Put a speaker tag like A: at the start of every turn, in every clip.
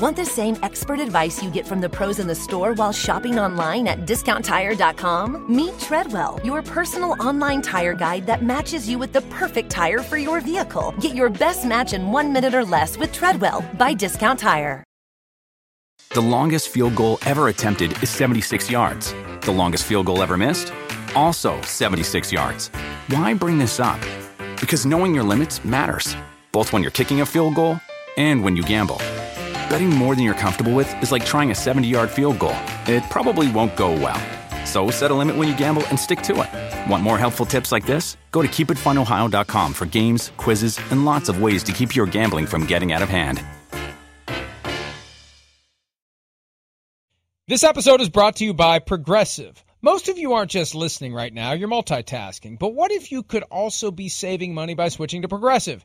A: Want the same expert advice you get from the pros in the store while shopping online at discounttire.com? Meet Treadwell, your personal online tire guide that matches you with the perfect tire for your vehicle. Get your best match in one minute or less with Treadwell by Discount Tire.
B: The longest field goal ever attempted is 76 yards. The longest field goal ever missed? Also 76 yards. Why bring this up? Because knowing your limits matters, both when you're kicking a field goal and when you gamble. Betting more than you're comfortable with is like trying a 70 yard field goal. It probably won't go well. So set a limit when you gamble and stick to it. Want more helpful tips like this? Go to keepitfunohio.com for games, quizzes, and lots of ways to keep your gambling from getting out of hand.
C: This episode is brought to you by Progressive. Most of you aren't just listening right now, you're multitasking. But what if you could also be saving money by switching to Progressive?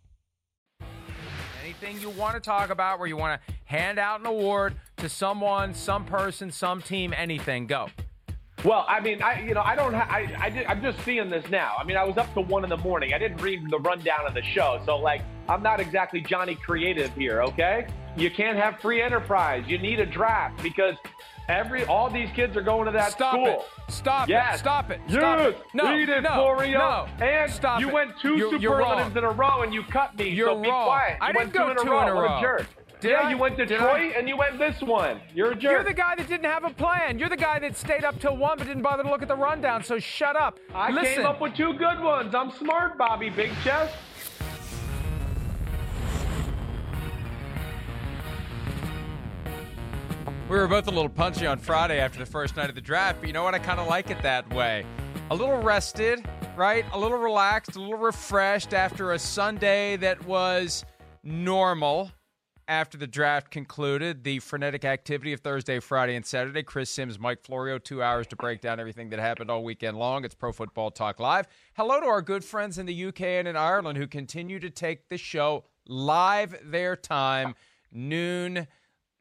C: Anything you want to talk about where you want to hand out an award to someone, some person, some team, anything, go.
D: Well, I mean, I you know I don't ha- I I did, I'm just seeing this now. I mean, I was up to one in the morning. I didn't read the rundown of the show, so like I'm not exactly Johnny Creative here. Okay, you can't have free enterprise. You need a draft because every all these kids are going to that
C: Stop
D: school.
C: it! Stop
D: Yes.
C: it! Stop it!
D: Yes.
C: Stop it! No!
D: Read it,
C: no!
D: Florio.
C: No!
D: And
C: Stop
D: you
C: it.
D: went 2
C: You're- you're
D: in a row, and you cut me.
C: You're
D: so be
C: wrong.
D: quiet.
C: I
D: You
C: didn't
D: went
C: go
D: two in a
C: two
D: row.
C: in a
D: What
C: row.
D: a jerk.
C: Did
D: yeah,
C: I?
D: you went Detroit and you went this one. You're a jerk.
C: You're the guy that didn't have a plan. You're the guy that stayed up till one but didn't bother to look at the rundown. So shut up.
D: I
C: Listen.
D: came up with two good ones. I'm smart, Bobby Big Chest.
C: We were both a little punchy on Friday after the first night of the draft, but you know what? I kind of like it that way. A little rested, right? A little relaxed, a little refreshed after a Sunday that was normal after the draft concluded. The frenetic activity of Thursday, Friday, and Saturday. Chris Sims, Mike Florio, two hours to break down everything that happened all weekend long. It's Pro Football Talk Live. Hello to our good friends in the UK and in Ireland who continue to take the show live their time, noon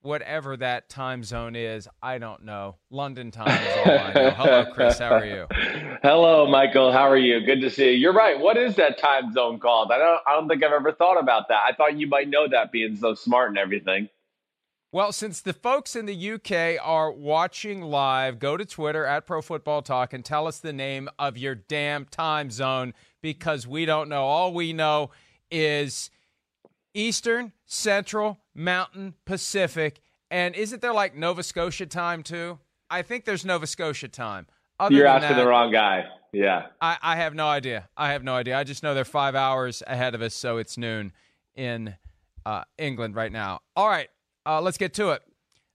C: whatever that time zone is. I don't know. London time is all I know. Hello, Chris. How are you?
D: Hello, Michael. How are you? Good to see you. You're right. What is that time zone called? I don't. I don't think I've ever thought about that. I thought you might know that, being so smart and everything.
C: Well, since the folks in the UK are watching live, go to Twitter at Pro Football Talk and tell us the name of your damn time zone because we don't know. All we know is Eastern, Central, Mountain, Pacific, and isn't there like Nova Scotia time too? I think there's Nova Scotia time. Other
D: You're asking
C: that,
D: the wrong guy. Yeah.
C: I, I have no idea. I have no idea. I just know they're five hours ahead of us, so it's noon in uh, England right now. All right, uh, let's get to it.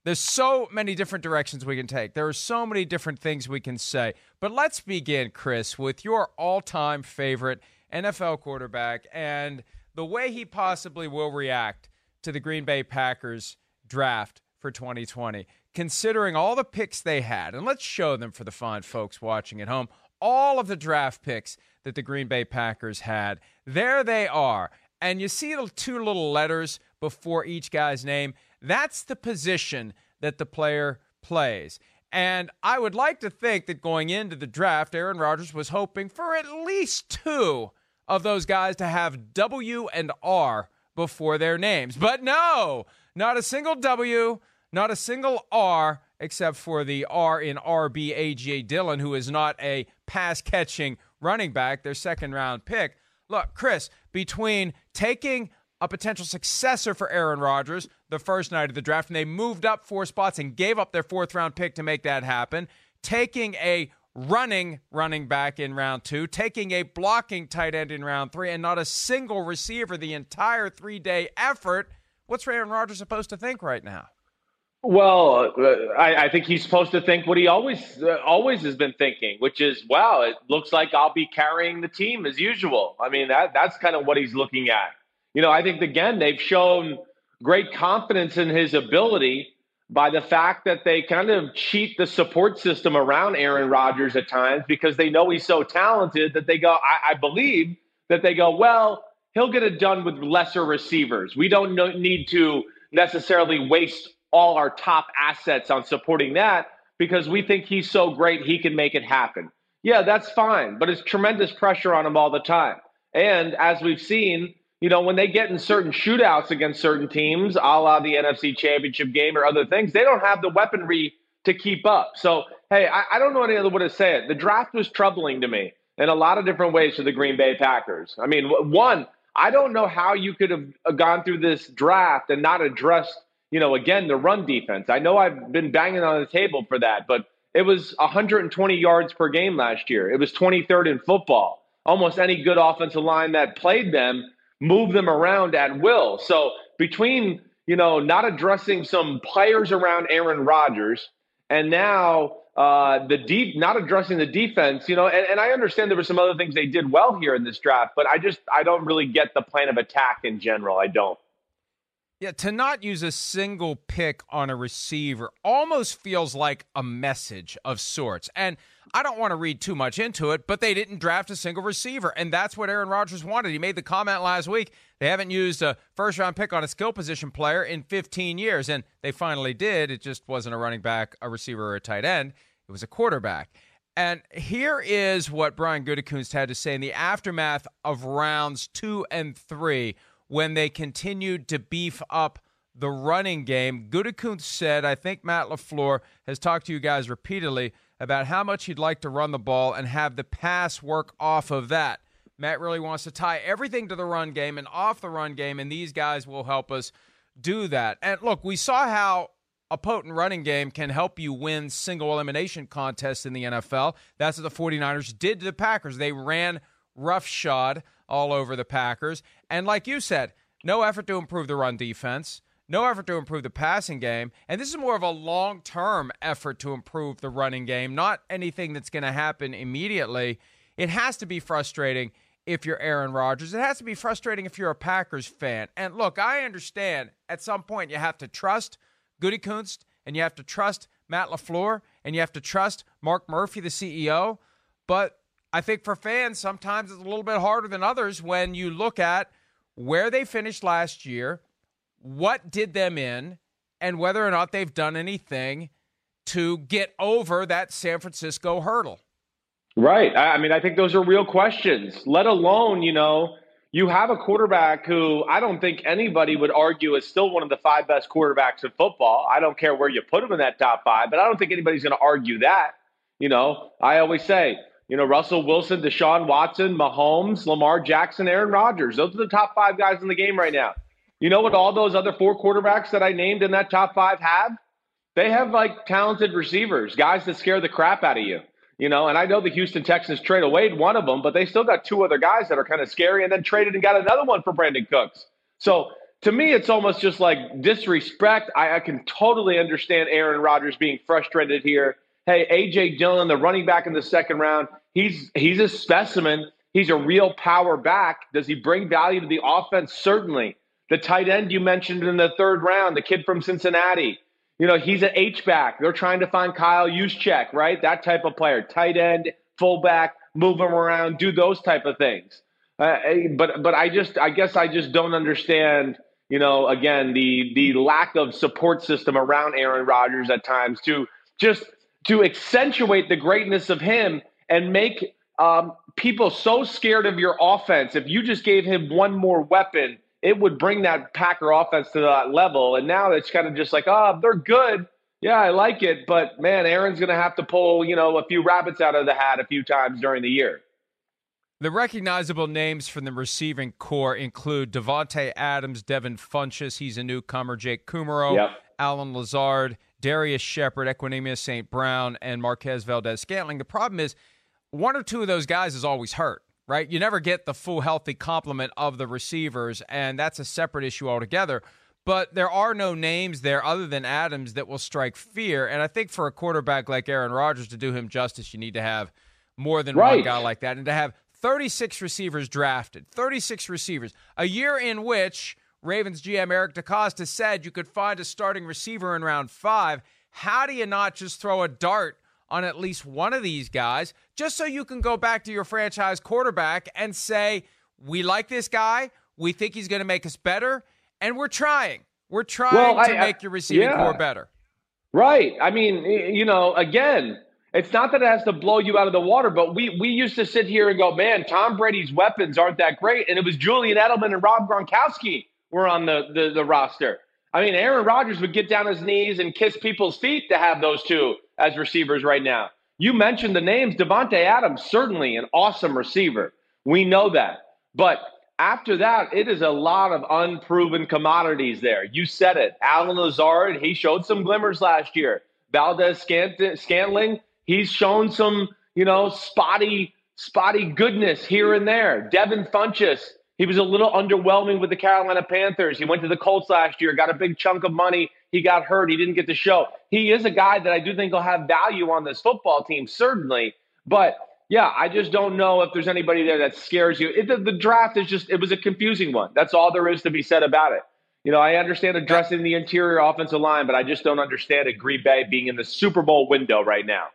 C: There's so many different directions we can take. There are so many different things we can say. But let's begin, Chris, with your all time favorite NFL quarterback and the way he possibly will react to the Green Bay Packers draft for 2020, considering all the picks they had. And let's show them for the fine folks watching at home all of the draft picks that the Green Bay Packers had. There they are. And you see the two little letters before each guy's name. That's the position that the player plays. And I would like to think that going into the draft, Aaron Rodgers was hoping for at least two of those guys to have W and R before their names. But no, not a single W, not a single R, except for the R in RBAJ Dillon, who is not a pass catching running back, their second round pick. Look, Chris, between taking a potential successor for Aaron Rodgers the first night of the draft, and they moved up four spots and gave up their fourth round pick to make that happen, taking a running running back in round two, taking a blocking tight end in round three, and not a single receiver the entire three day effort. What's Aaron Rodgers supposed to think right now?
D: Well, uh, I, I think he's supposed to think what he always uh, always has been thinking, which is, wow, it looks like I'll be carrying the team as usual. I mean, that that's kind of what he's looking at. You know, I think again they've shown great confidence in his ability by the fact that they kind of cheat the support system around Aaron Rodgers at times because they know he's so talented that they go, I, I believe that they go, well, he'll get it done with lesser receivers. We don't know, need to necessarily waste all our top assets on supporting that because we think he's so great he can make it happen. Yeah, that's fine, but it's tremendous pressure on him all the time. And as we've seen, you know, when they get in certain shootouts against certain teams, a la the NFC Championship game or other things, they don't have the weaponry to keep up. So, hey, I, I don't know any other way to say it. The draft was troubling to me in a lot of different ways for the Green Bay Packers. I mean, one, I don't know how you could have uh, gone through this draft and not addressed, you know, again, the run defense. I know I've been banging on the table for that, but it was 120 yards per game last year. It was 23rd in football. Almost any good offensive line that played them move them around at will. So between you know not addressing some players around Aaron Rodgers and now uh, the deep not addressing the defense, you know, and, and I understand there were some other things they did well here in this draft, but I just I don't really get the plan of attack in general. I don't.
C: Yeah, to not use a single pick on a receiver almost feels like a message of sorts. And I don't want to read too much into it, but they didn't draft a single receiver. And that's what Aaron Rodgers wanted. He made the comment last week they haven't used a first round pick on a skill position player in 15 years. And they finally did. It just wasn't a running back, a receiver, or a tight end, it was a quarterback. And here is what Brian Gutekunst had to say in the aftermath of rounds two and three when they continued to beef up the running game. Gutekunst said, I think Matt LaFleur has talked to you guys repeatedly about how much he'd like to run the ball and have the pass work off of that. Matt really wants to tie everything to the run game and off the run game, and these guys will help us do that. And look, we saw how a potent running game can help you win single elimination contests in the NFL. That's what the 49ers did to the Packers. They ran roughshod all over the Packers. And like you said, no effort to improve the run defense, no effort to improve the passing game. And this is more of a long term effort to improve the running game, not anything that's going to happen immediately. It has to be frustrating if you're Aaron Rodgers. It has to be frustrating if you're a Packers fan. And look, I understand at some point you have to trust Gutekunst and you have to trust Matt LaFleur and you have to trust Mark Murphy, the CEO. But I think for fans, sometimes it's a little bit harder than others when you look at where they finished last year, what did them in, and whether or not they've done anything to get over that San Francisco hurdle.
D: Right. I mean, I think those are real questions, let alone, you know, you have a quarterback who I don't think anybody would argue is still one of the five best quarterbacks in football. I don't care where you put him in that top five, but I don't think anybody's going to argue that. You know, I always say you know, Russell Wilson, Deshaun Watson, Mahomes, Lamar Jackson, Aaron Rodgers. Those are the top five guys in the game right now. You know what all those other four quarterbacks that I named in that top five have? They have like talented receivers, guys that scare the crap out of you. You know, and I know the Houston Texans traded away one of them, but they still got two other guys that are kind of scary and then traded and got another one for Brandin Cooks. So to me, it's almost just like disrespect. I, I can totally understand Aaron Rodgers being frustrated here Hey, AJ Dillon, the running back in the second round, he's he's a specimen. He's a real power back. Does he bring value to the offense? Certainly. The tight end you mentioned in the third round, the kid from Cincinnati. You know, he's an H back. They're trying to find Kyle Juszczyk, right? That type of player. Tight end, fullback, move him around, do those type of things. Uh, but but I just I guess I just don't understand. You know, again the the lack of support system around Aaron Rodgers at times to just to accentuate the greatness of him and make um, people so scared of your offense. If you just gave him one more weapon, it would bring that Packer offense to that level. And now it's kind of just like, oh, they're good. Yeah, I like it, but man, Aaron's going to have to pull, you know, a few rabbits out of the hat a few times during the year.
C: The recognizable names from the receiving corps include Davante Adams, Devin Funchess, he's a newcomer, Jake Kumerow, yep. Allen Lazard, Darrius Shepherd, Equanimeous St. Brown, and Marquez Valdes-Scantling. The problem is one or two of those guys is always hurt, right? You never get the full healthy complement of the receivers, and that's a separate issue altogether. But there are no names there other than Adams that will strike fear. And I think for a quarterback like Aaron Rodgers to do him justice, you need to have more than right. one guy like that. And to have 36 receivers drafted, 36 receivers, a year in which Ravens GM Eric DeCosta said you could find a starting receiver in round five. How do you not just throw a dart on at least one of these guys just so you can go back to your franchise quarterback and say, we like this guy, we think he's going to make us better, and we're trying. We're trying well, to I, make your receiving yeah. corps better.
D: Right. I mean, you know, again, it's not that it has to blow you out of the water, but we we used to sit here and go, man, Tom Brady's weapons aren't that great, and it was Julian Edelman and Rob Gronkowski were on the the, the roster. I mean, Aaron Rodgers would get down his knees and kiss people's feet to have those two as receivers right now. You mentioned the names. Davante Adams, certainly an awesome receiver. We know that. But after that, it is a lot of unproven commodities there. You said it. Allen Lazard, he showed some glimmers last year. Valdes-Scantling, he's shown some, you know, spotty, spotty goodness here and there. Devin Funchess, he was a little underwhelming with the Carolina Panthers. He went to the Colts last year, got a big chunk of money. He got hurt. He didn't get to show. He is a guy that I do think will have value on this football team, certainly. But yeah, I just don't know if there's anybody there that scares you. It, the, the draft is just, it was a confusing one. That's all there is to be said about it. You know, I understand addressing the interior offensive line, but I just don't understand a Green Bay being in the Super Bowl window right now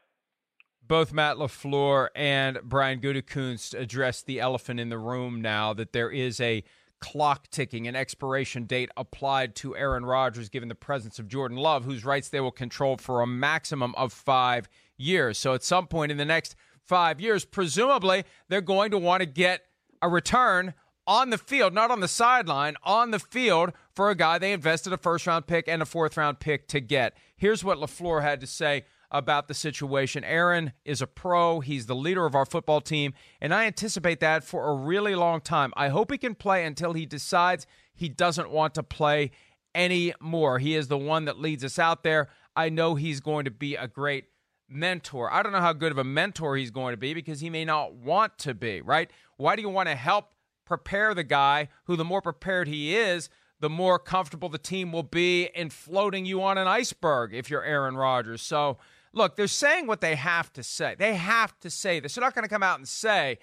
C: both Matt LaFleur and Brian Gutekunst addressed the elephant in the room now that there is a clock ticking, an expiration date applied to Aaron Rodgers given the presence of Jordan Love, whose rights they will control for a maximum of five years. So at some point in the next five years, presumably they're going to want to get a return on the field, not on the sideline, on the field for a guy they invested a first round pick and a fourth round pick to get. Here's what LaFleur had to say about the situation. Aaron is a pro. He's the leader of our football team, and I anticipate that for a really long time. I hope he can play until he decides he doesn't want to play anymore. He is the one that leads us out there. I know he's going to be a great mentor. I don't know how good of a mentor he's going to be because he may not want to be, right? Why do you want to help prepare the guy who, the more prepared he is, the more comfortable the team will be in floating you on an iceberg if you're Aaron Rodgers? So, look, they're saying what they have to say. They have to say this. They're not going to come out and say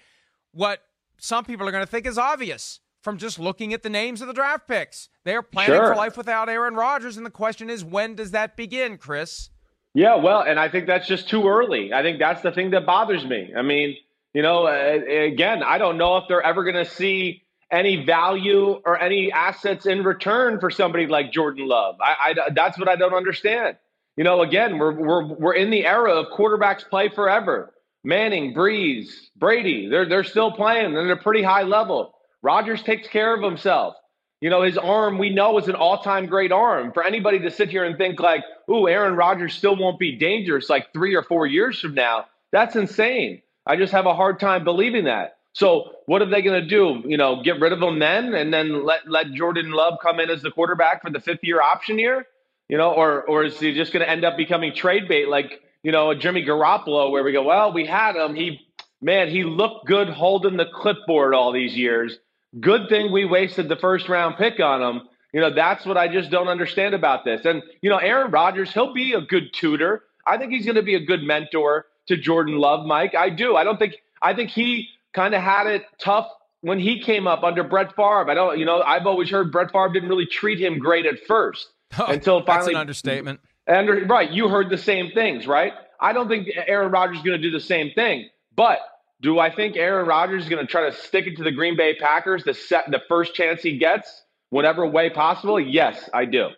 C: what some people are going to think is obvious from just looking at the names of the draft picks. They are planning sure. for life without Aaron Rodgers, and the question is, when does that begin, Chris?
D: Yeah, well, and I think that's just too early. I think that's the thing that bothers me. I mean, you know, again, I don't know if they're ever going to see any value or any assets in return for somebody like Jordan Love. I, I that's what I don't understand you know, again, we're we're we're in the era of quarterbacks play forever. Manning, Brees, Brady, they're they're still playing they're pretty high level. Rodgers takes care of himself. You know, his arm we know is an all-time great arm. For anybody to sit here and think like, "Ooh, Aaron Rodgers still won't be dangerous like 3 or 4 years from now." That's insane. I just have a hard time believing that. So, what are they going to do? You know, get rid of him then and then let let Jordan Love come in as the quarterback for the 5th year option year? You know, or or is he just going to end up becoming trade bait like you know a Jimmy Garoppolo, where we go, well, we had him. He man, he looked good holding the clipboard all these years. Good thing we wasted the first round pick on him. You know, that's what I just don't understand about this. And you know, Aaron Rodgers, he'll be a good tutor. I think he's going to be a good mentor to Jordan Love, Mike. I do. I don't think. I think he kind of had it tough when he came up under Brett Favre. I don't. You know, I've always heard Brett Favre didn't really treat him great at first. Oh, until finally.
C: An understatement.
D: And right, you heard the same things, right? I don't think Aaron Rodgers is going to do the same thing, but do I think Aaron Rodgers is going to try to stick it to the Green Bay Packers the set the first chance he gets, whatever way possible? Yes, I do.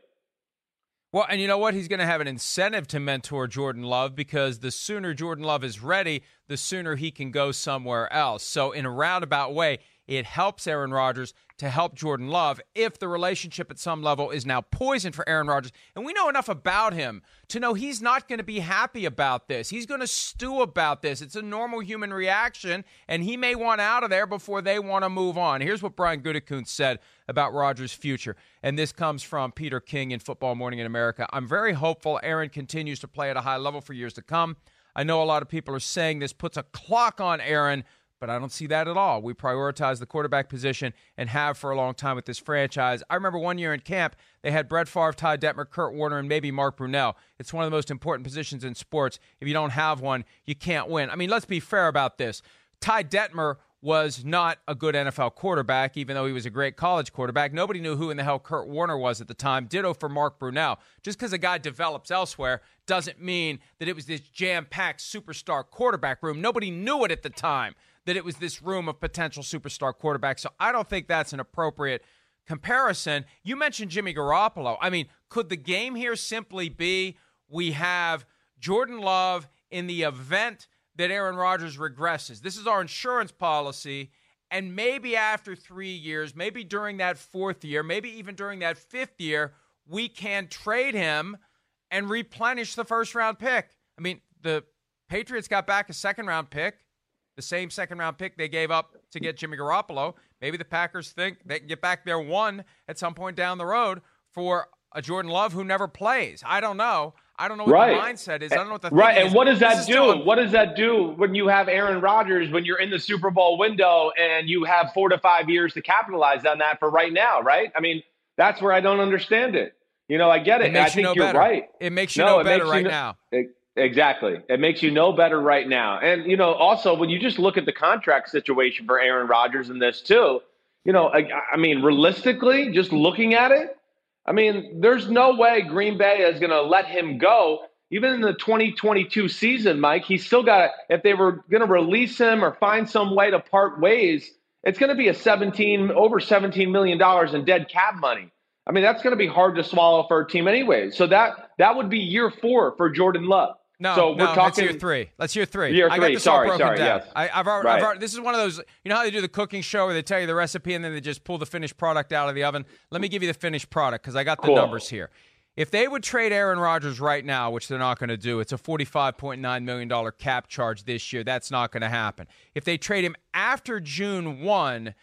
C: Well, and you know what? He's going to have an incentive to mentor Jordan Love because the sooner Jordan Love is ready, the sooner he can go somewhere else. So, in a roundabout way, it helps Aaron Rodgers to help Jordan Love if the relationship at some level is now poisoned for Aaron Rodgers. And we know enough about him to know he's not going to be happy about this. He's going to stew about this. It's a normal human reaction, and he may want out of there before they want to move on. Here's what Brian Gutekunst said about Rodgers' future. And this comes from Peter King in Football Morning in America. I'm very hopeful Aaron continues to play at a high level for years to come. I know a lot of people are saying this puts a clock on Aaron but I don't see that at all. We prioritize the quarterback position and have for a long time with this franchise. I remember one year in camp, they had Brett Favre, Ty Detmer, Kurt Warner, and maybe Mark Brunell. It's one of the most important positions in sports. If you don't have one, you can't win. I mean, let's be fair about this. Ty Detmer was not a good NFL quarterback, even though he was a great college quarterback. Nobody knew who in the hell Kurt Warner was at the time. Ditto for Mark Brunell. Just because a guy develops elsewhere doesn't mean that it was this jam packed superstar quarterback room. Nobody knew it at the time that it was this room of potential superstar quarterbacks. So I don't think that's an appropriate comparison. You mentioned Jimmy Garoppolo. I mean, could the game here simply be we have Jordan Love in the event that Aaron Rodgers regresses? This is our insurance policy. And maybe after three years, maybe during that fourth year, maybe even during that fifth year, we can trade him and replenish the first round pick. I mean, the Patriots got back a second round pick, the same second round pick they gave up to get Jimmy Garoppolo. Maybe the Packers think they can get back their one at some point down the road for a Jordan Love who never plays. I don't know. I don't know what right. the mindset is. I don't know what the
D: right.
C: And
D: is. what does that do? Still, what does that do when you have Aaron Rodgers when you're in the Super Bowl window and you have four to five years to capitalize on that for right now? Right. I mean, that's where I don't understand it. You know, I get it.
C: it
D: I think
C: you know
D: you're
C: better.
D: right.
C: It makes you no, know better right
D: know,
C: now.
D: It, exactly. It makes you know better right now. And you know, also when you just look at the contract situation for Aaron Rodgers in this too, you know, I, I mean, realistically, just looking at it, I mean, there's no way Green Bay is going to let him go. Even in the 2022 season, Mike, he's still got. If they were going to release him or find some way to part ways, it's going to be a 17 over 17 million dollars in dead cap money. I mean, that's going to be hard to swallow for a team anyway. So that that would be year four for Jordan Love.
C: No,
D: so
C: we're
D: no, talking
C: let's hear three. Let's hear three.
D: Year
C: I
D: three.
C: got this
D: sorry,
C: all broken
D: sorry.
C: down.
D: Yes.
C: I, have already,
D: right.
C: I've already, this is one of those. You know how they do the cooking show where they tell you the recipe and then they just pull the finished product out of the oven. Let me give you the finished product because I got the
D: cool.
C: numbers here. If they would trade Aaron Rodgers right now, which they're not going to do, it's a $45.9 million cap charge this year. That's not going to happen. If they trade him after June 1,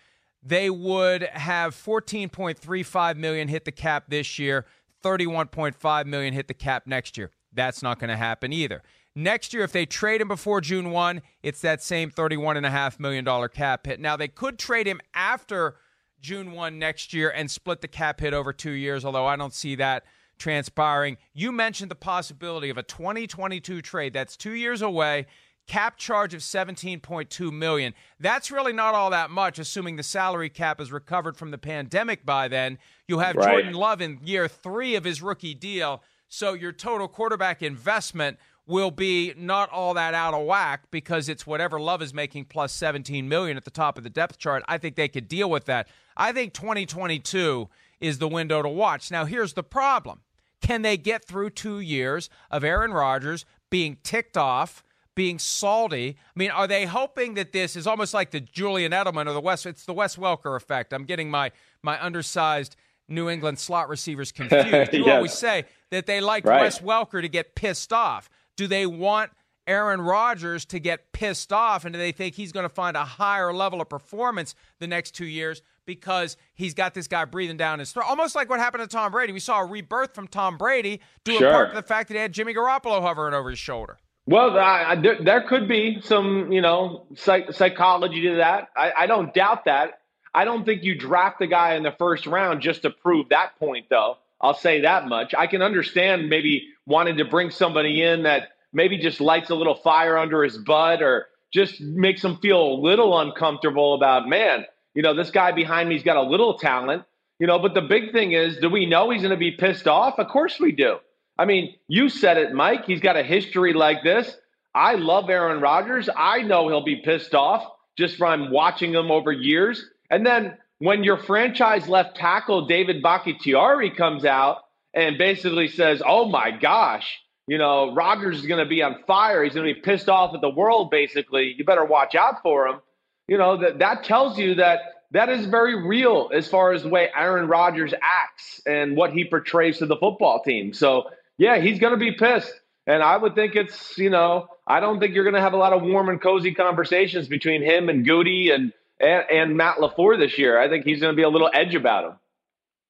C: they would have 14.35 million hit the cap this year, 31.5 million hit the cap next year. That's not going to happen either. Next year, if they trade him before June 1, it's that same $31.5 million cap hit. Now, they could trade him after June 1 next year and split the cap hit over two years, although I don't see that transpiring. You mentioned the possibility of a 2022 trade that's two years away cap charge of 17.2 million. That's really not all that much assuming the salary cap is recovered from the pandemic by then. You have
D: right.
C: Jordan Love in year 3 of his rookie deal, so your total quarterback investment will be not all that out of whack because it's whatever Love is making plus 17 million at the top of the depth chart. I think they could deal with that. I think 2022 is the window to watch. Now here's the problem. Can they get through 2 years of Aaron Rodgers being ticked off? being salty. I mean, are they hoping that this is almost like the Julian Edelman or the West? It's the Wes Welker effect. I'm getting my my undersized New England slot receivers confused. You
D: yes.
C: always say that they like
D: right.
C: Wes Welker to get pissed off. Do they want Aaron Rodgers to get pissed off, and do they think he's going to find a higher level of performance the next two years because he's got this guy breathing down his throat? Almost like what happened to Tom Brady. We saw a rebirth from Tom Brady due
D: sure.
C: in part to the fact that he had Jimmy Garoppolo hovering over his shoulder.
D: Well, I, I, there, there, could be some, you know, psych, psychology to that. I, I, don't doubt that. I don't think you draft a guy in the first round just to prove that point, though. I'll say that much. I can understand maybe wanting to bring somebody in that maybe just lights a little fire under his butt or just makes him feel a little uncomfortable about, man, you know, this guy behind me's got a little talent, you know. But the big thing is, do we know he's going to be pissed off? Of course we do. I mean, you said it, Mike. He's got a history like this. I love Aaron Rodgers. I know he'll be pissed off just from watching him over years. And then when your franchise left tackle, David Bakhtiari, comes out and basically says, Oh my gosh, you know, Rodgers is going to be on fire. He's going to be pissed off at the world, basically. You better watch out for him. You know, that, that tells you that that is very real as far as the way Aaron Rodgers acts and what he portrays to the football team. So yeah, he's going to be pissed. And I would think it's, you know, I don't think you're going to have a lot of warm and cozy conversations between him and Goody and, and, and Matt LaFleur this year. I think he's going to be a little edge about him.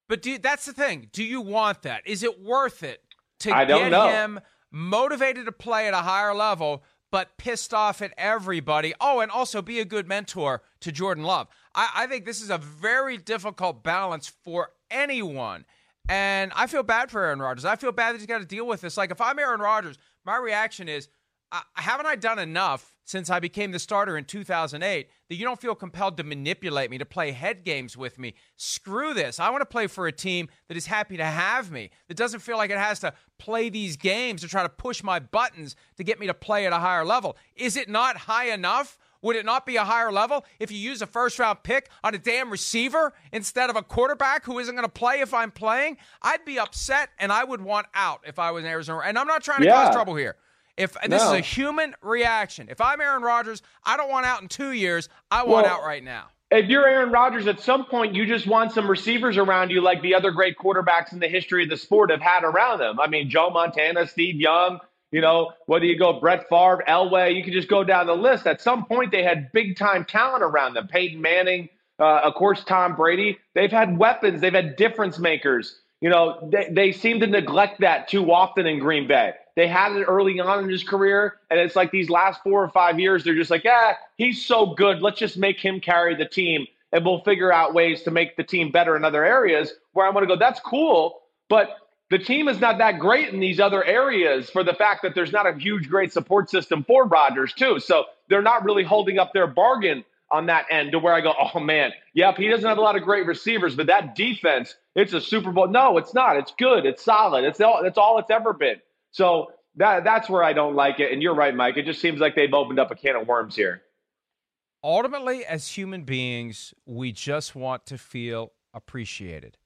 C: But do, that's the thing. Do you want that? Is it worth it to
D: I
C: get
D: know.
C: him motivated to play at a higher level, but pissed off at everybody? Oh, and also be a good mentor to Jordan Love. I, I think this is a very difficult balance for anyone. And I feel bad for Aaron Rodgers. I feel bad that he's got to deal with this. Like, if I'm Aaron Rodgers, my reaction is uh, haven't I done enough since I became the starter in 2008 that you don't feel compelled to manipulate me, to play head games with me? Screw this. I want to play for a team that is happy to have me, that doesn't feel like it has to play these games to try to push my buttons to get me to play at a higher level. Is it not high enough? Would it not be a higher level if you use a first round pick on a damn receiver instead of a quarterback who isn't going to play if I'm playing? I'd be upset and I would want out if I was in Arizona. And I'm not trying to yeah. cause trouble here. If this no. is a human reaction, if I'm Aaron Rodgers, I don't want out in two years. I want well, out right now.
D: If you're Aaron Rodgers, at some point you just want some receivers around you, like the other great quarterbacks in the history of the sport have had around them. I mean, Joe Montana, Steve Young. You know, whether you go Brett Favre, Elway, you can just go down the list. At some point, they had big time talent around them. Peyton Manning, uh, of course, Tom Brady. They've had weapons. They've had difference makers. You know, they, they seem to neglect that too often in Green Bay. They had it early on in his career, and it's like these last four or five years, they're just like, ah, he's so good. Let's just make him carry the team, and we'll figure out ways to make the team better in other areas. Where I'm going to go, that's cool, but the team is not that great in these other areas for the fact that there's not a huge, great support system for Rodgers, too. So they're not really holding up their bargain on that end to where I go, oh man, yep, he doesn't have a lot of great receivers, but that defense, it's a Super Bowl. No, it's not. It's good. It's solid. It's all. It's all it's ever been. So that that's where I don't like it. And you're right, Mike. It just seems like they've opened up a can of worms here.
C: Ultimately, as human beings, we just want to feel appreciated,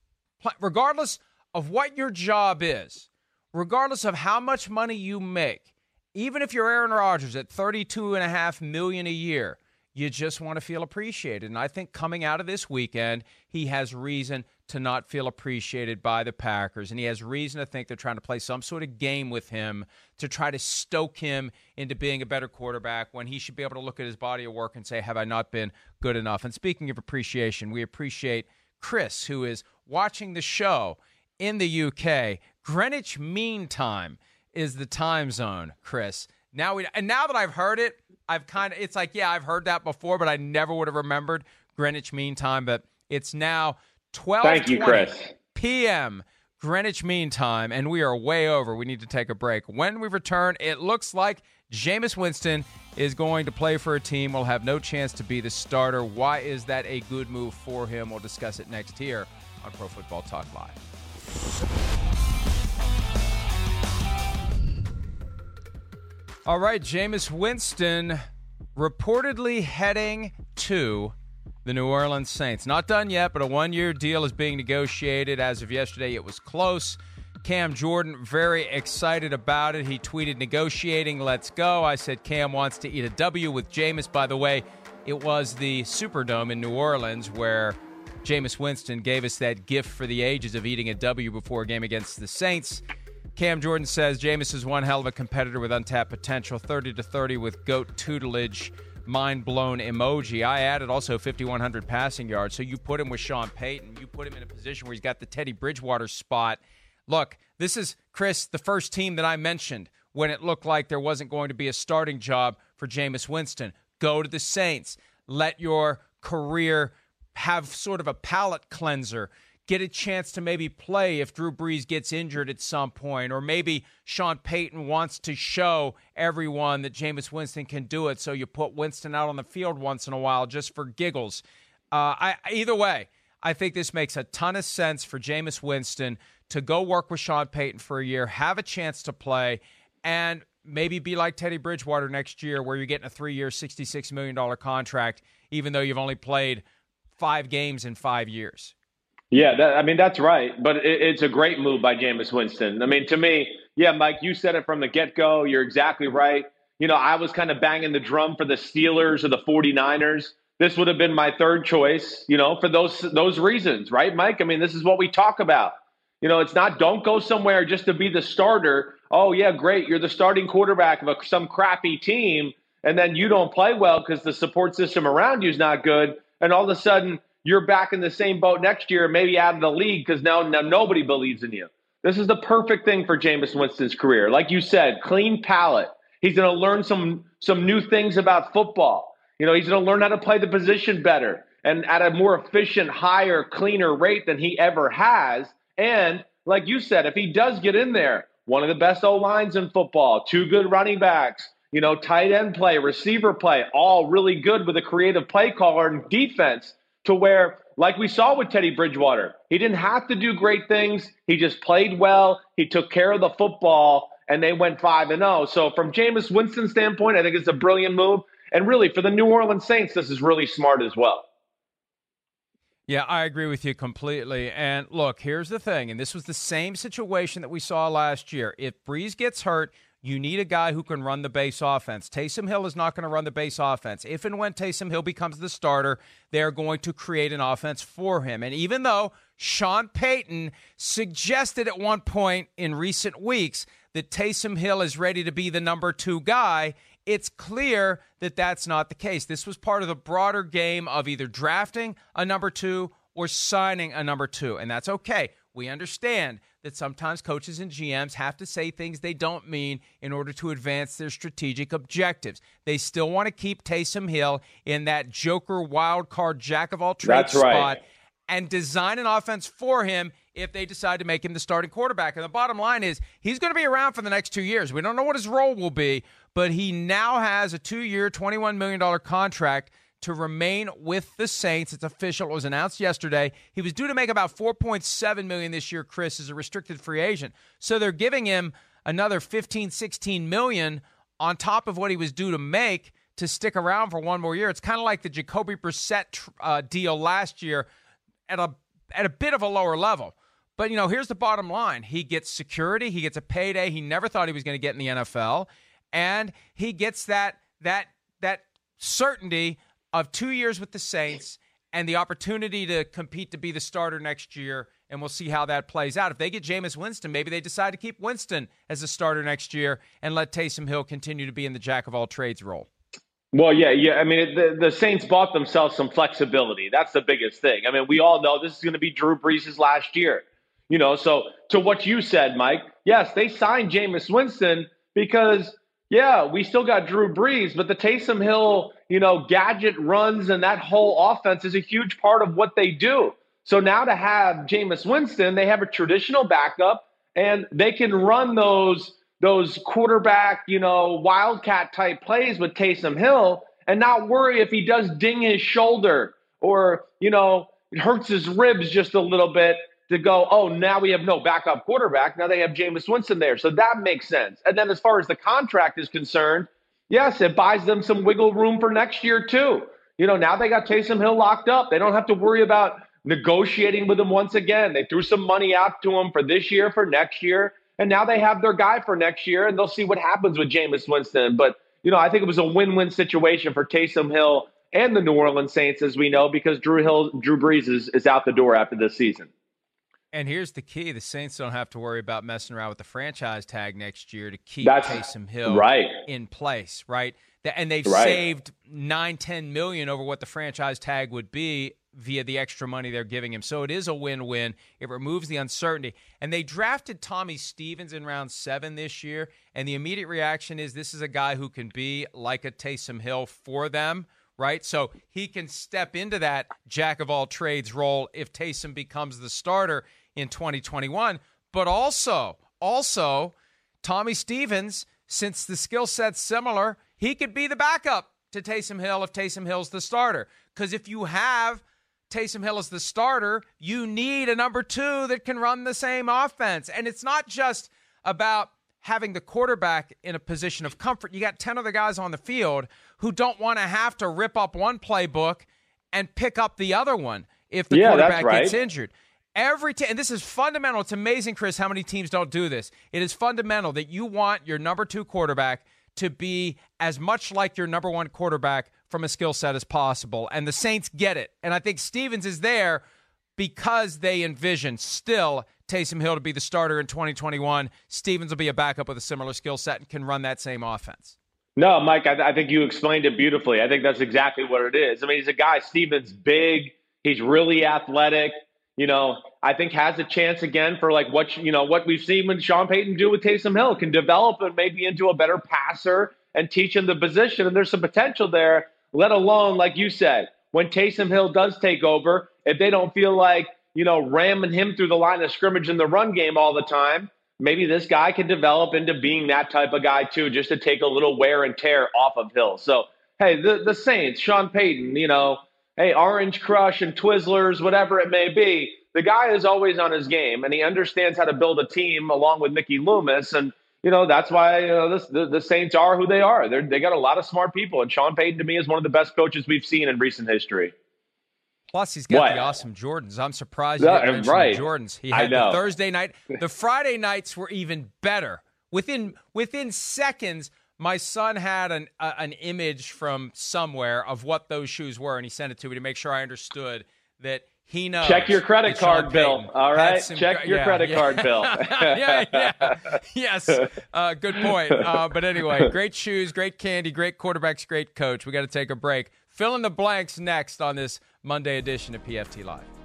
C: regardless of what your job is, regardless of how much money you make. Even if you're Aaron Rodgers at 32 and a half million a year, you just want to feel appreciated. And I think coming out of this weekend, he has reason to not feel appreciated by the Packers. And he has reason to think they're trying to play some sort of game with him to try to stoke him into being a better quarterback when he should be able to look at his body of work and say, Have I not been good enough? And speaking of appreciation, we appreciate Chris, who is watching the show in the UK. Greenwich Mean Time is the time zone, Chris. Now we and now that I've heard it, I've kind of it's like yeah, I've heard that before, but I never would have remembered Greenwich Mean Time. But it's now 12 Thank you, Chris. p.m. Greenwich Mean Time, and we are way over. We need to take a break. When we return, it looks like Jameis Winston is going to play for a team. Will have no chance to be the starter. Why is that a good move for him? We'll discuss it next here on Pro Football Talk Live. All right, Jameis Winston reportedly heading to the New Orleans Saints. Not done yet, but a one year deal is being negotiated. As of yesterday, it was close. Cam Jordan, very excited about it. He tweeted, negotiating, let's go. I said, Cam wants to eat a W with Jameis. By the way, it was the Superdome in New Orleans where Jameis Winston gave us that gift for the ages of eating a W before a game against the Saints. Cam Jordan says Jameis is one hell of a competitor with untapped potential, 30 to 30 with GOAT tutelage, mind blown emoji. I added also 5,100 passing yards. So you put him with Sean Payton. You put him in a position where he's got the Teddy Bridgewater spot. Look, this is, Chris, the first team that I mentioned when it looked like there wasn't going to be a starting job for Jameis Winston. Go to the Saints. Let your career have sort of a palate cleanser get a chance to maybe play if Drew Brees gets injured at some point, or maybe Sean Payton wants to show everyone that Jameis Winston can do it. So you put Winston out on the field once in a while just for giggles. Uh, I, either way, I think this makes a ton of sense for Jameis Winston to go work with Sean Payton for a year, have a chance to play, and maybe be like Teddy Bridgewater next year, where you're getting a three year, $66 million contract, even though you've only played five games in five years.
D: Yeah, that, I mean that's right, but it, it's a great move by Jameis Winston. I mean, to me, yeah, Mike, you said it from the get go. You're exactly right. You know, I was kind of banging the drum for the Steelers or the 49ers. This would have been my third choice, you know, for those those reasons, right, Mike? I mean, this is what we talk about. You know, it's not don't go somewhere just to be the starter. Oh yeah, great, you're the starting quarterback of a, some crappy team, and then you don't play well because the support system around you is not good, and all of a sudden you're back in the same boat next year, maybe out of the league because now, now nobody believes in you. This is the perfect thing for Jameis Winston's career. Like you said, clean palate. He's going to learn some some new things about football. You know, he's going to learn how to play the position better and at a more efficient, higher, cleaner rate than he ever has. And like you said, if he does get in there, one of the best O lines in football, two good running backs, you know, tight end play, receiver play, all really good with a creative play caller and defense to where, like we saw with Teddy Bridgewater, he didn't have to do great things. He just played well. He took care of the football, and they went 5 and 0. So, from Jameis Winston's standpoint, I think it's a brilliant move. And really, for the New Orleans Saints, this is really smart as well.
C: Yeah, I agree with you completely. And look, here's the thing, and this was the same situation that we saw last year. If Brees gets hurt, you need a guy who can run the base offense. Taysom Hill is not going to run the base offense. If and when Taysom Hill becomes the starter, they're going to create an offense for him. And even though Sean Payton suggested at one point in recent weeks that Taysom Hill is ready to be the number two guy, it's clear that that's not the case. This was part of the broader game of either drafting a number two or signing a number two, and that's okay. We understand that sometimes coaches and GMs have to say things they don't mean in order to advance their strategic objectives. They still want to keep Taysom Hill in that Joker wild card jack of all trades
D: right.
C: spot and design an offense for him if they decide to make him the starting quarterback. And the bottom line is he's going to be around for the next two years. We don't know what his role will be, but he now has a two year, $21 million contract to remain with the Saints. It's official. It was announced yesterday. He was due to make about 4.7 million this year, Chris, as a restricted free agent. So they're giving him another 15, 16 million on top of what he was due to make to stick around for one more year. It's kind of like the Jacoby Brissett uh, deal last year at a at a bit of a lower level. But you know, here's the bottom line: he gets security, he gets a payday he never thought he was going to get in the NFL, and he gets that that that certainty of two years with the Saints and the opportunity to compete to be the starter next year. And we'll see how that plays out. If they get Jameis Winston, maybe they decide to keep Winston as a starter next year and let Taysom Hill continue to be in the jack of all trades role.
D: Well, yeah, yeah. I mean, the, the Saints bought themselves some flexibility. That's the biggest thing. I mean, we all know this is going to be Drew Brees' last year. You know, so to what you said, Mike, yes, they signed Jameis Winston because yeah, we still got Drew Brees, but the Taysom Hill, you know, gadget runs and that whole offense is a huge part of what they do. So now to have Jameis Winston, they have a traditional backup and they can run those those quarterback, you know, wildcat type plays with Taysom Hill and not worry if he does ding his shoulder or, you know, hurts his ribs just a little bit to go, oh, now we have no backup quarterback. Now they have Jameis Winston there. So that makes sense. And then as far as the contract is concerned, yes, it buys them some wiggle room for next year, too. You know, now they got Taysom Hill locked up. They don't have to worry about negotiating with him once again. They threw some money out to him for this year, for next year. And now they have their guy for next year, and they'll see what happens with Jameis Winston. But, you know, I think it was a win win situation for Taysom Hill and the New Orleans Saints, as we know, because Drew Hill, Drew Brees is, is out the door after this season.
C: And here's the key: the Saints don't have to worry about messing around with the franchise tag next year to keep
D: That's
C: Taysom Hill
D: right.
C: in place, right? And they've
D: Right.
C: saved nine, ten million over what the franchise tag would be via the extra money they're giving him. So it is a win-win. It removes the uncertainty. And they drafted Tommy Stevens in round seven this year, and the immediate reaction is this is a guy who can be like a Taysom Hill for them right? So he can step into that jack of all trades role if Taysom becomes the starter in 2021. But also, also, Tommy Stevens, since the skill set's similar, he could be the backup to Taysom Hill if Taysom Hill's the starter. Because if you have Taysom Hill as the starter, you need a number two that can run the same offense. And it's not just about having the quarterback in a position of comfort. You got 10 other guys on the field who don't want to have to rip up one playbook and pick up the other one if the
D: Yeah,
C: quarterback
D: right.
C: gets injured. Every team, and this is fundamental. It's amazing, Chris, how many teams don't do this. It is fundamental that you want your number two quarterback to be as much like your number one quarterback from a skill set as possible. And the Saints get it. And I think Stevens is there because they envision still Taysom Hill to be the starter in 2021. Stevens will be a backup with a similar skill set and can run that same offense.
D: No, Mike, I, I think you explained it beautifully. I think that's exactly what it is. I mean, he's a guy, Stevens, big. He's really athletic. You know, I think has a chance again for like what you know what we've seen when Sean Payton do with Taysom Hill can develop and maybe into a better passer and teach him the position. And there's some potential there. Let alone, like you said, when Taysom Hill does take over, if they don't feel like you know ramming him through the line of scrimmage in the run game all the time, maybe this guy can develop into being that type of guy too, just to take a little wear and tear off of Hill. So, hey, the, the Saints, Sean Payton, you know, hey, Orange Crush and Twizzlers, whatever it may be, the guy is always on his game and he understands how to build a team along with Mickey Loomis. And, you know, that's why you know, this, the, the Saints are who they are. They're, they got a lot of smart people. And Sean Payton, to me, is one of the best coaches we've seen in recent history.
C: Plus, he's got what? the awesome Jordans. I'm surprised you didn't mention right. Jordans. He had the Thursday night. The Friday nights were even better. Within within seconds, my son had an uh, an image from somewhere of what those shoes were, and he sent it to me to make sure I understood that he knows.
D: Check your credit card bill. All right. Check your yeah, credit yeah. card bill.
C: yeah, yeah. Yes. Uh, good point. Uh, but anyway, great shoes, great candy, great quarterbacks, great coach. We got to take a break. Fill in the blanks next on this Monday edition of PFT Live.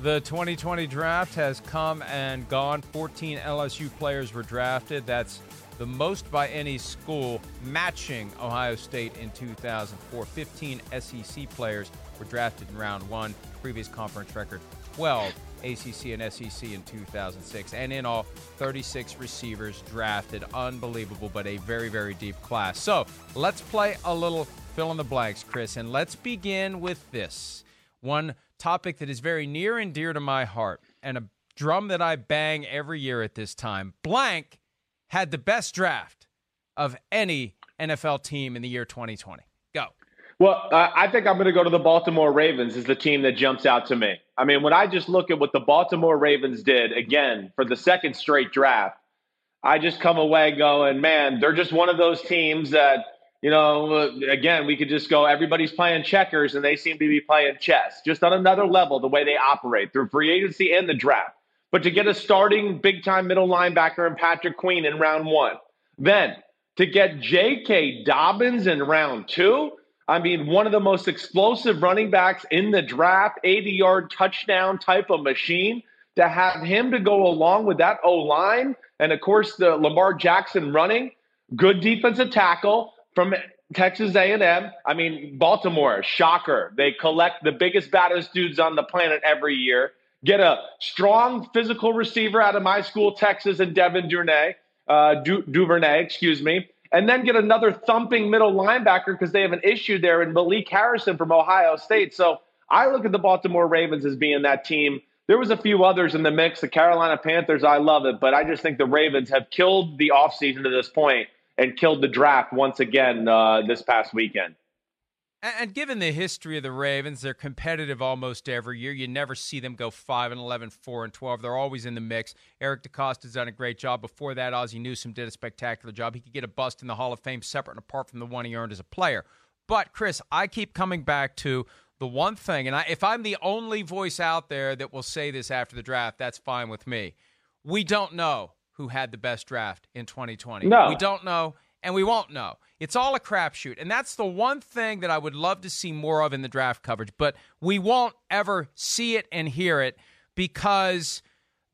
C: The 2020 draft has come and gone. 14 LSU players were drafted. That's the most by any school, matching Ohio State in 2004. 15 SEC players were drafted in round one. Previous conference record 12 ACC and SEC in 2006. And in all, 36 receivers drafted. Unbelievable, but a very, very deep class. So let's play a little fill in the blanks, Chris, and let's begin with this one topic that is very near and dear to my heart and a drum that I bang every year at this time. Blank had the best draft of any NFL team in the year 2020. Go.
D: Well, uh, I think I'm going to go to the Baltimore Ravens as the team that jumps out to me. I mean, when I just look at what the Baltimore Ravens did again for the second straight draft, I just come away going, man, they're just one of those teams that, you know, again, we could just go, everybody's playing checkers and they seem to be playing chess, just on another level, the way they operate through free agency and the draft. But to get a starting big time middle linebacker in Patrick Queen in round one, then to get J.K. Dobbins in round two, I mean, one of the most explosive running backs in the draft, 80 yard touchdown type of machine. To have him to go along with that O line, and of course the Lamar Jackson running, good defensive tackle from Texas A&M. I mean, Baltimore, shocker. They collect the biggest, baddest dudes on the planet every year. Get a strong physical receiver out of my school, Texas, and Devin Duvernay, uh, du- Duvernay, excuse me and then get another thumping middle linebacker because they have an issue there in Malik Harrison from Ohio State. So I look at the Baltimore Ravens as being that team. There was a few others in the mix. The Carolina Panthers, I love it, but I just think the Ravens have killed the offseason to this point and killed the draft once again uh, this past weekend.
C: And given the history of the Ravens, they're competitive almost every year. You never see them go 5 and 11, 4 and 12. They're always in the mix. Eric DeCosta's done a great job. Before that, Ozzie Newsome did a spectacular job. He could get a bust in the Hall of Fame separate and apart from the one he earned as a player. But, Chris, I keep coming back to the one thing, and I, if I'm the only voice out there that will say this after the draft, that's fine with me. We don't know who had the best draft in 2020.
D: No.
C: We don't know, and we won't know. It's all a crapshoot. And that's the one thing that I would love to see more of in the draft coverage. But we won't ever see it and hear it because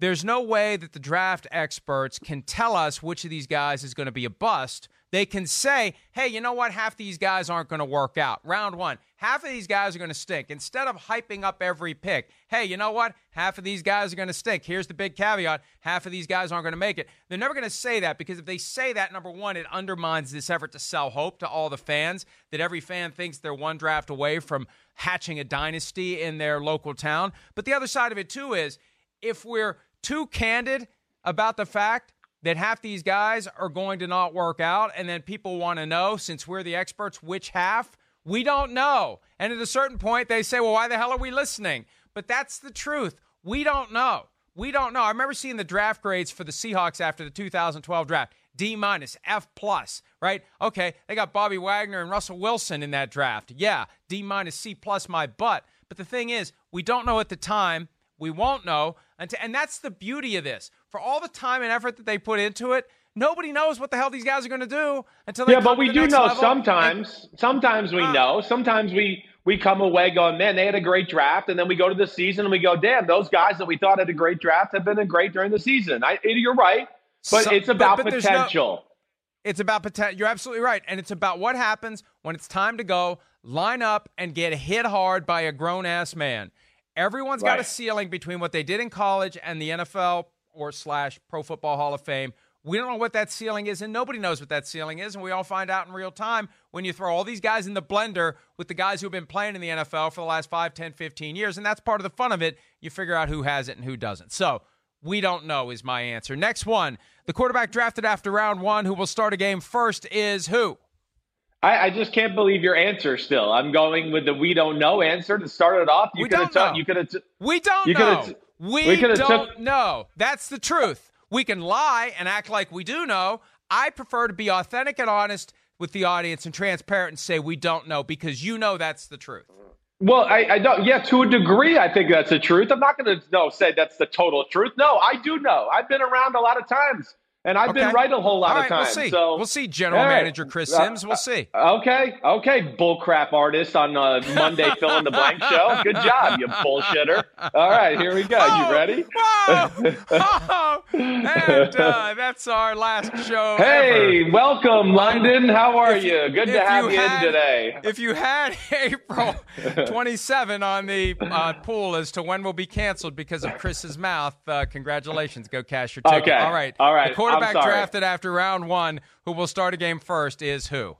C: there's no way that the draft experts can tell us which of these guys is going to be a bust they can say, hey, you know what? Half of these guys aren't going to work out. Round one, half of these guys are going to stink. Instead of hyping up every pick, hey, you know what? Half of these guys are going to stink. Here's the big caveat half of these guys aren't going to make it. They're never going to say that because if they say that, number one, it undermines this effort to sell hope to all the fans that every fan thinks they're one draft away from hatching a dynasty in their local town. But the other side of it, too, is if we're too candid about the fact that half these guys are going to not work out, and then people want to know, since we're the experts, which half? We don't know. And at a certain point, they say, well, why the hell are we listening? But that's the truth. We don't know. We don't know. I remember seeing the draft grades for the Seahawks after the 2012 draft. D minus, F plus, right? Okay, they got Bobby Wagner and Russell Wilson in that draft. Yeah, D minus, C plus my butt. But the thing is, we don't know at the time. We won't know. And that's the beauty of this for all the time and effort that they put into it, nobody knows what the hell these guys are going to do until they
D: yeah. But we do know
C: level.
D: sometimes. And, sometimes we uh, know. Sometimes we we come away going, man, they had a great draft, and then we go to the season and we go, damn, those guys that we thought had a great draft have been a great during the season. I, you're right, but so, it's about but, but potential.
C: It's about potential. You're absolutely right. And it's about what happens when it's time to go, line up, and get hit hard by a grown ass man. Everyone's right. got a ceiling between what they did in college and the NFL or slash Pro Football Hall of Fame. We don't know what that ceiling is, and nobody knows what that ceiling is. And we all find out in real time when you throw all these guys in the blender with the guys who have been playing in the NFL for the last 5, 10, 15 years. And that's part of the fun of it. You figure out who has it and who doesn't. So we don't know, is my answer. Next one the quarterback drafted after round one who will start a game first is who?
D: I, I, just can't believe your answer still. I'm going with the we don't know answer to start it off.
C: You we don't know.
D: you could have. T-
C: we don't you know. T- we, we don't took- know. That's the truth. We can lie and act like we do know. I prefer to be authentic and honest with the audience and transparent and say we don't know because you know that's the truth.
D: Well, I, I don't. Yeah, to a degree, I think that's the truth. I'm not going to no say that's the total truth. No, I do know. I've been around a lot of times. And I've okay. been right a whole lot of times.
C: We'll see.
D: So
C: we'll see. General right. Manager Chris uh, Sims. We'll see.
D: Uh, okay. Okay. Bullcrap artist on uh, Monday fill in the blank show. Good job, you bullshitter. All right, here we go.
C: Oh,
D: you ready?
C: oh, and uh, that's our last show.
D: Hey,
C: ever.
D: welcome, London. How are you, you? Good to have you, had, in today.
C: If you had April 27 on the uh, pool as to when we'll be canceled because of Chris's mouth, uh, congratulations. Go cash your ticket.
D: Okay.
C: All right.
D: All right
C: quarterback drafted after round one who will start a game first is who?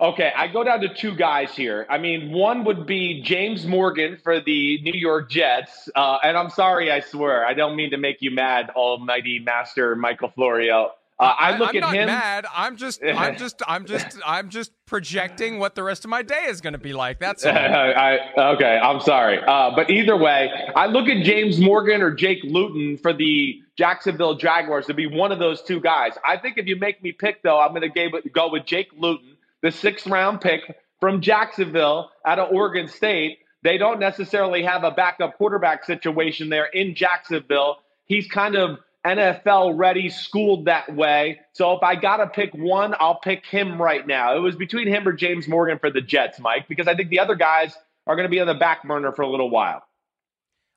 D: Okay, I go down to two guys here. I mean, one would be James Morgan for the New York Jets. Uh, and I'm sorry, I swear, I don't mean to make you mad, Almighty Master Michael Florio. Uh, I look
C: I'm
D: at him.
C: Mad. I'm just, I'm just, I'm just, I'm just projecting what the rest of my day is going to be like. That's all.
D: I, okay. I'm sorry, uh, but either way, I look at James Morgan or Jake Luton for the Jacksonville Jaguars to be one of those two guys. I think if you make me pick, though, I'm going to go with Jake Luton, the sixth round pick from Jacksonville out of Oregon State. They don't necessarily have a backup quarterback situation there in Jacksonville. He's kind of NFL ready, schooled that way. So if I got to pick one, I'll pick him right now. It was between him or James Morgan for the Jets, Mike, because I think the other guys are going to be on the back burner for a little while.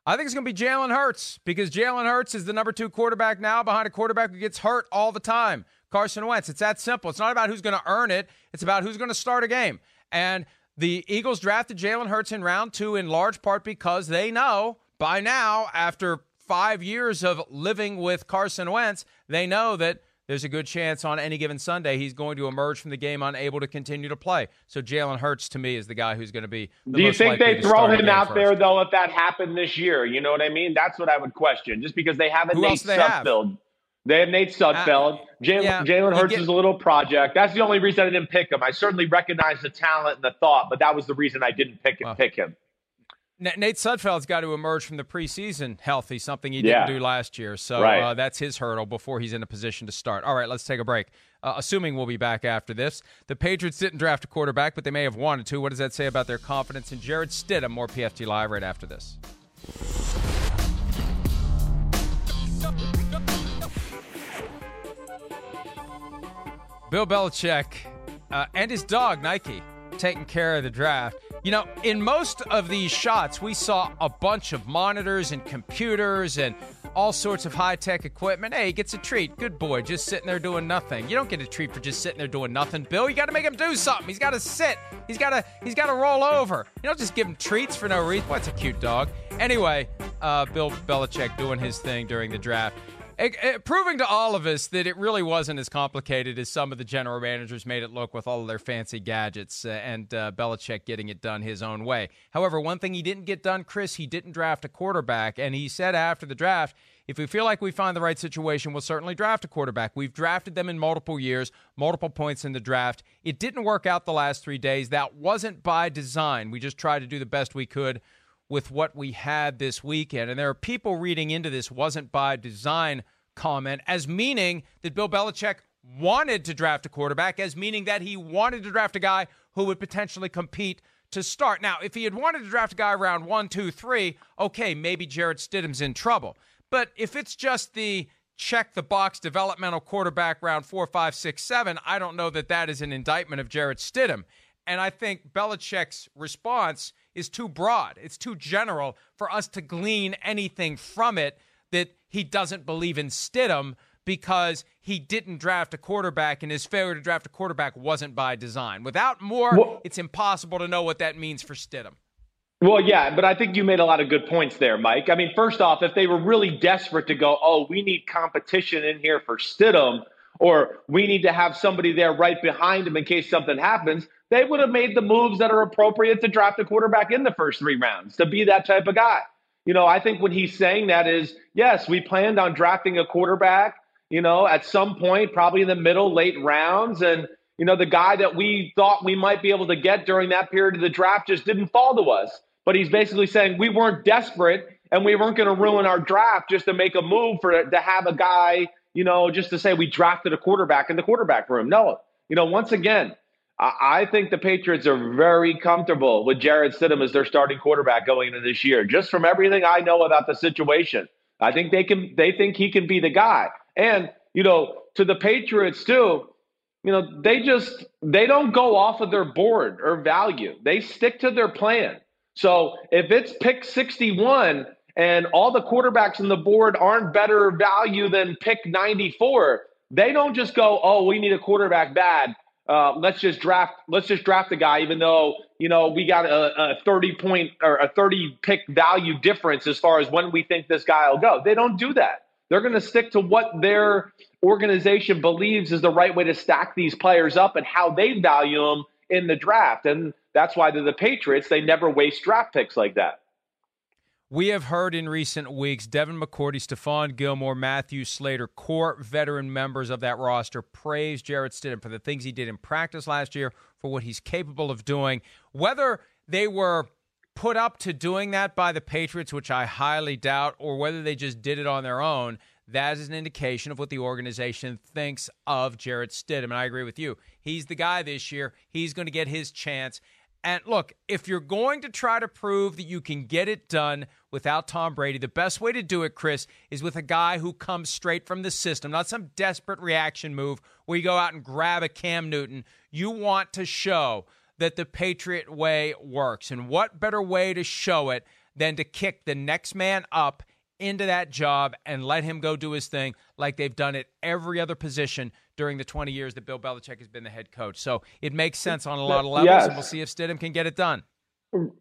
C: I think it's going to be Jalen Hurts because Jalen Hurts is the number two quarterback now behind a quarterback who gets hurt all the time. Carson Wentz. It's that simple. It's not about who's going to earn it, it's about who's going to start a game. And the Eagles drafted Jalen Hurts in round two in large part because they know by now, after five years of living with Carson Wentz, they know that there's a good chance on any given Sunday he's going to emerge from the game unable to continue to play. So Jalen Hurts to me is the guy who's going to be.
D: Do you think they throw him out first. there though if that happened this year? You know what I mean? That's what I would question. Just because they haven't
C: Who
D: Nate
C: they
D: Sudfeld.
C: Have?
D: They have Nate Sudfeld. Uh, Jalen yeah, Jalen Hurts get, is a little project. That's the only reason I didn't pick him. I certainly recognize the talent and the thought, but that was the reason I didn't pick well, pick him.
C: Nate Sudfeld's got to emerge from the preseason healthy, something he didn't do last year. So
D: right.
C: uh, that's his hurdle before he's in a position to start. All right, let's take a break. Uh, assuming we'll be back after this. The Patriots didn't draft a quarterback, but they may have wanted to. What does that say about their confidence in Jarrett Stidham? More PFT Live right after this. Bill Belichick uh, and his dog, Nike, taking care of the draft. You know, in most of these shots, we saw a bunch of monitors and computers and all sorts of high tech equipment. Hey, he gets a treat. Good boy, just sitting there doing nothing. You don't get a treat for just sitting there doing nothing, Bill. You got to make him do something. He's got to sit. He's got to. He's got to roll over. You don't just give him treats for no reason. What's a cute dog? Anyway, uh, Bill Belichick doing his thing during the draft. It, it, proving to all of us that it really wasn't as complicated as some of the general managers made it look with all of their fancy gadgets uh, and uh, Belichick getting it done his own way. However, one thing he didn't get done, Chris, he didn't draft a quarterback. And he said after the draft, if we feel like we find the right situation, we'll certainly draft a quarterback. We've drafted them in multiple years, multiple points in the draft. It didn't work out the last three days. That wasn't by design. We just tried to do the best we could with what we had this weekend. And there are people reading into this wasn't by design comment as meaning that Bill Belichick wanted to draft a quarterback, as meaning that he wanted to draft a guy who would potentially compete to start. Now, if he had wanted to draft a guy around one, two, three, okay, maybe Jarrett Stidham's in trouble. But if it's just the check the box developmental quarterback round four, five, six, seven, I don't know that that is an indictment of Jarrett Stidham. And I think Belichick's response is too broad. It's too general for us to glean anything from it that he doesn't believe in Stidham because he didn't draft a quarterback and his failure to draft a quarterback wasn't by design. Without more, well, it's impossible to know what that means for Stidham.
D: Well, yeah, but I think you made a lot of good points there, Mike. I mean, first off, if they were really desperate to go, oh, we need competition in here for Stidham, or we need to have somebody there right behind him in case something happens, they would have made the moves that are appropriate to draft a quarterback in the first three rounds to be that type of guy. You know, I think what he's saying that is, yes, we planned on drafting a quarterback, you know, at some point, probably in the middle, late rounds. And, you know, the guy that we thought we might be able to get during that period of the draft just didn't fall to us. But he's basically saying we weren't desperate and we weren't going to ruin our draft just to make a move for to have a guy, you know, just to say we drafted a quarterback in the quarterback room. No, you know, once again, I think the Patriots are very comfortable with Jarrett Stidham as their starting quarterback going into this year. Just from everything I know about the situation, I think they can. They think he can be the guy. And you know, to the Patriots too, you know, they just they don't go off of their board or value. They stick to their plan. So if it's pick 61 and all the quarterbacks on the board aren't better value than pick 94, they don't just go, "Oh, we need a quarterback bad." Uh, let's just draft let's just draft the guy, even though you know we got a, a 30 point or a 30 pick value difference as far as when we think this guy will go. They don't do that. They're going to stick to what their organization believes is the right way to stack these players up and how they value them in the draft. And that's why they're the Patriots. They never waste draft picks like that.
C: We have heard in recent weeks Devin McCourty, Stephon Gilmore, Matthew Slater, core veteran members of that roster, praise Jarrett Stidham for the things he did in practice last year, for what he's capable of doing. Whether they were put up to doing that by the Patriots, which I highly doubt, or whether they just did it on their own, that is an indication of what the organization thinks of Jarrett Stidham. And I agree with you. He's the guy this year. He's going to get his chance. And look, if you're going to try to prove that you can get it done without Tom Brady, the best way to do it, Chris, is with a guy who comes straight from the system, not some desperate reaction move where you go out and grab a Cam Newton. You want to show that the Patriot way works. And what better way to show it than to kick the next man up into that job and let him go do his thing like they've done at every other position during the 20 years that Bill Belichick has been the head coach. So it makes sense on a lot of levels, yes. and we'll see if Stidham can get it done.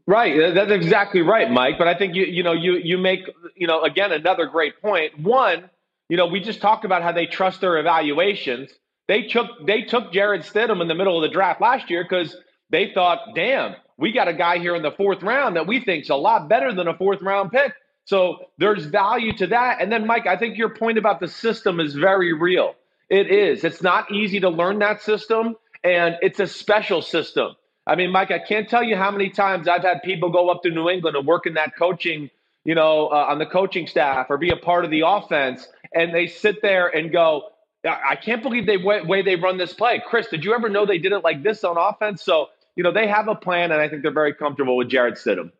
D: Right, that's exactly right, Mike. But I think you you know you you make you know again another great point. One, you know, we just talked about how they trust their evaluations. They took they took Jarrett Stidham in the middle of the draft last year because they thought, damn, we got a guy here in the fourth round that we think's a lot better than a fourth round pick. So there's value to that. And then, Mike, I think your point about the system is very real. It is. It's not easy to learn that system, and it's a special system. I mean, Mike, I can't tell you how many times I've had people go up to New England and work in that coaching, you know, uh, on the coaching staff or be a part of the offense, and they sit there and go, I can't believe the way, way they run this play. Chris, did you ever know they did it like this on offense? So, you know, they have a plan, and I think they're very comfortable with Jarrett Stidham.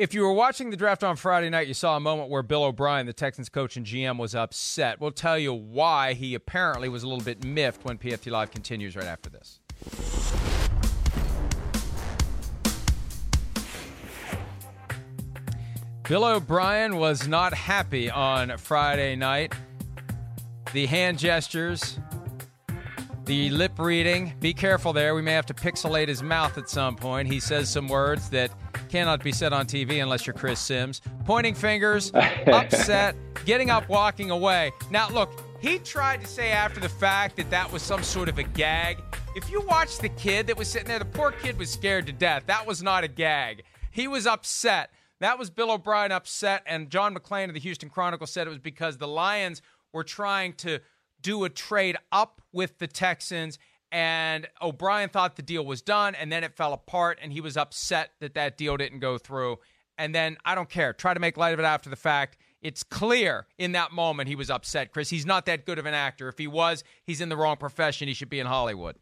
C: If you were watching the draft on Friday night, you saw a moment where Bill O'Brien, the Texans coach and GM, was upset. We'll tell you why he apparently was a little bit miffed when PFT Live continues right after this. Bill O'Brien was not happy on Friday night. The hand gestures, the lip reading. Be careful there. We may have to pixelate his mouth at some point. He says some words that cannot be said on TV unless you're Chris Sims. Pointing fingers, upset, getting up, walking away. Now, look, he tried to say after the fact that that was some sort of a gag. If you watch the kid that was sitting there, the poor kid was scared to death. That was not a gag. He was upset. That was Bill O'Brien upset. And John McClain of the Houston Chronicle said it was because the Lions were trying to do a trade up with the Texans and O'Brien thought the deal was done, and then it fell apart, and he was upset that that deal didn't go through. And then I don't care. Try to make light of it after the fact. It's clear in that moment he was upset, Chris. He's not that good of an actor. If he was, he's in the wrong profession. He should be in Hollywood.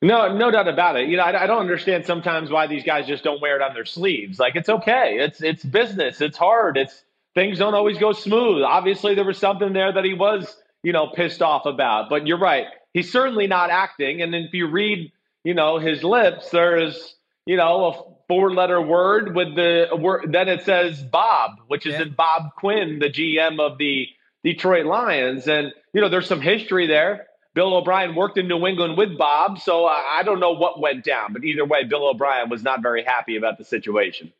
D: No, no doubt about it. You know, I, I don't understand sometimes why these guys just don't wear it on their sleeves. Like it's okay. It's it's business. It's hard. It's things don't always go smooth. Obviously, there was something there that he was, you know, pissed off about. But you're right he's certainly not acting. And if you read, you know, his lips, there's, you know, a four letter word with the word, then it says Bob, which is yeah. in Bob Quinn, the GM of the, Detroit Lions. And, you know, there's some history there. Bill O'Brien worked in New England with Bob, so I don't know what went down. But either way, Bill O'Brien was not very happy about the situation.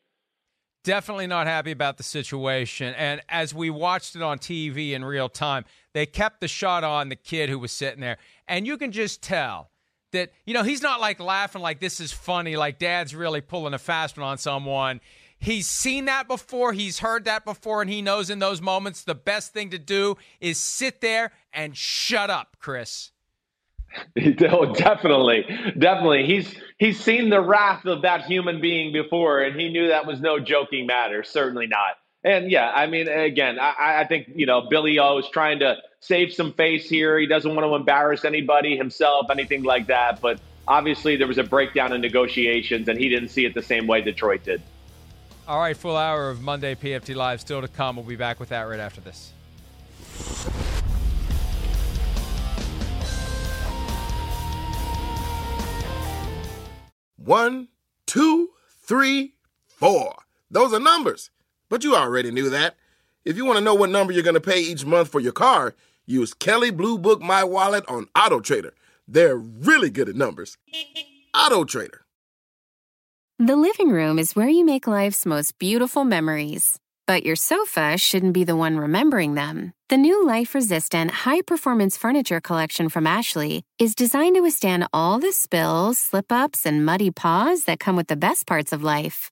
C: Definitely not happy about the situation. And as we watched it on TV in real time, they kept the shot on the kid who was sitting there. And you can just tell that, you know, he's not like laughing like this is funny, like dad's really pulling a fast one on someone. He's seen that before, he's heard that before, and he knows in those moments the best thing to do is sit there and shut up, Chris.
D: oh, definitely, definitely. He's he's seen the wrath of that human being before, and he knew that was no joking matter. Certainly not. And yeah, I mean, again, I, I think you know Billy O is trying to save some face here. He doesn't want to embarrass anybody, himself, anything like that. But obviously, there was a breakdown in negotiations, and he didn't see it the same way Detroit did.
C: All right, full hour of Monday PFT Live still to come. We'll be back with that right after this.
E: One, two, three, four. Those are numbers. But you already knew that. If you want to know what number you're going to pay each month for your car, use Kelley Blue Book My Wallet on Auto Trader. They're really good at numbers. Auto Trader.
F: The living room is where you make life's most beautiful memories. But your sofa shouldn't be the one remembering them. The new life resistant, high performance furniture collection from Ashley is designed to withstand all the spills, slip ups, and muddy paws that come with the best parts of life.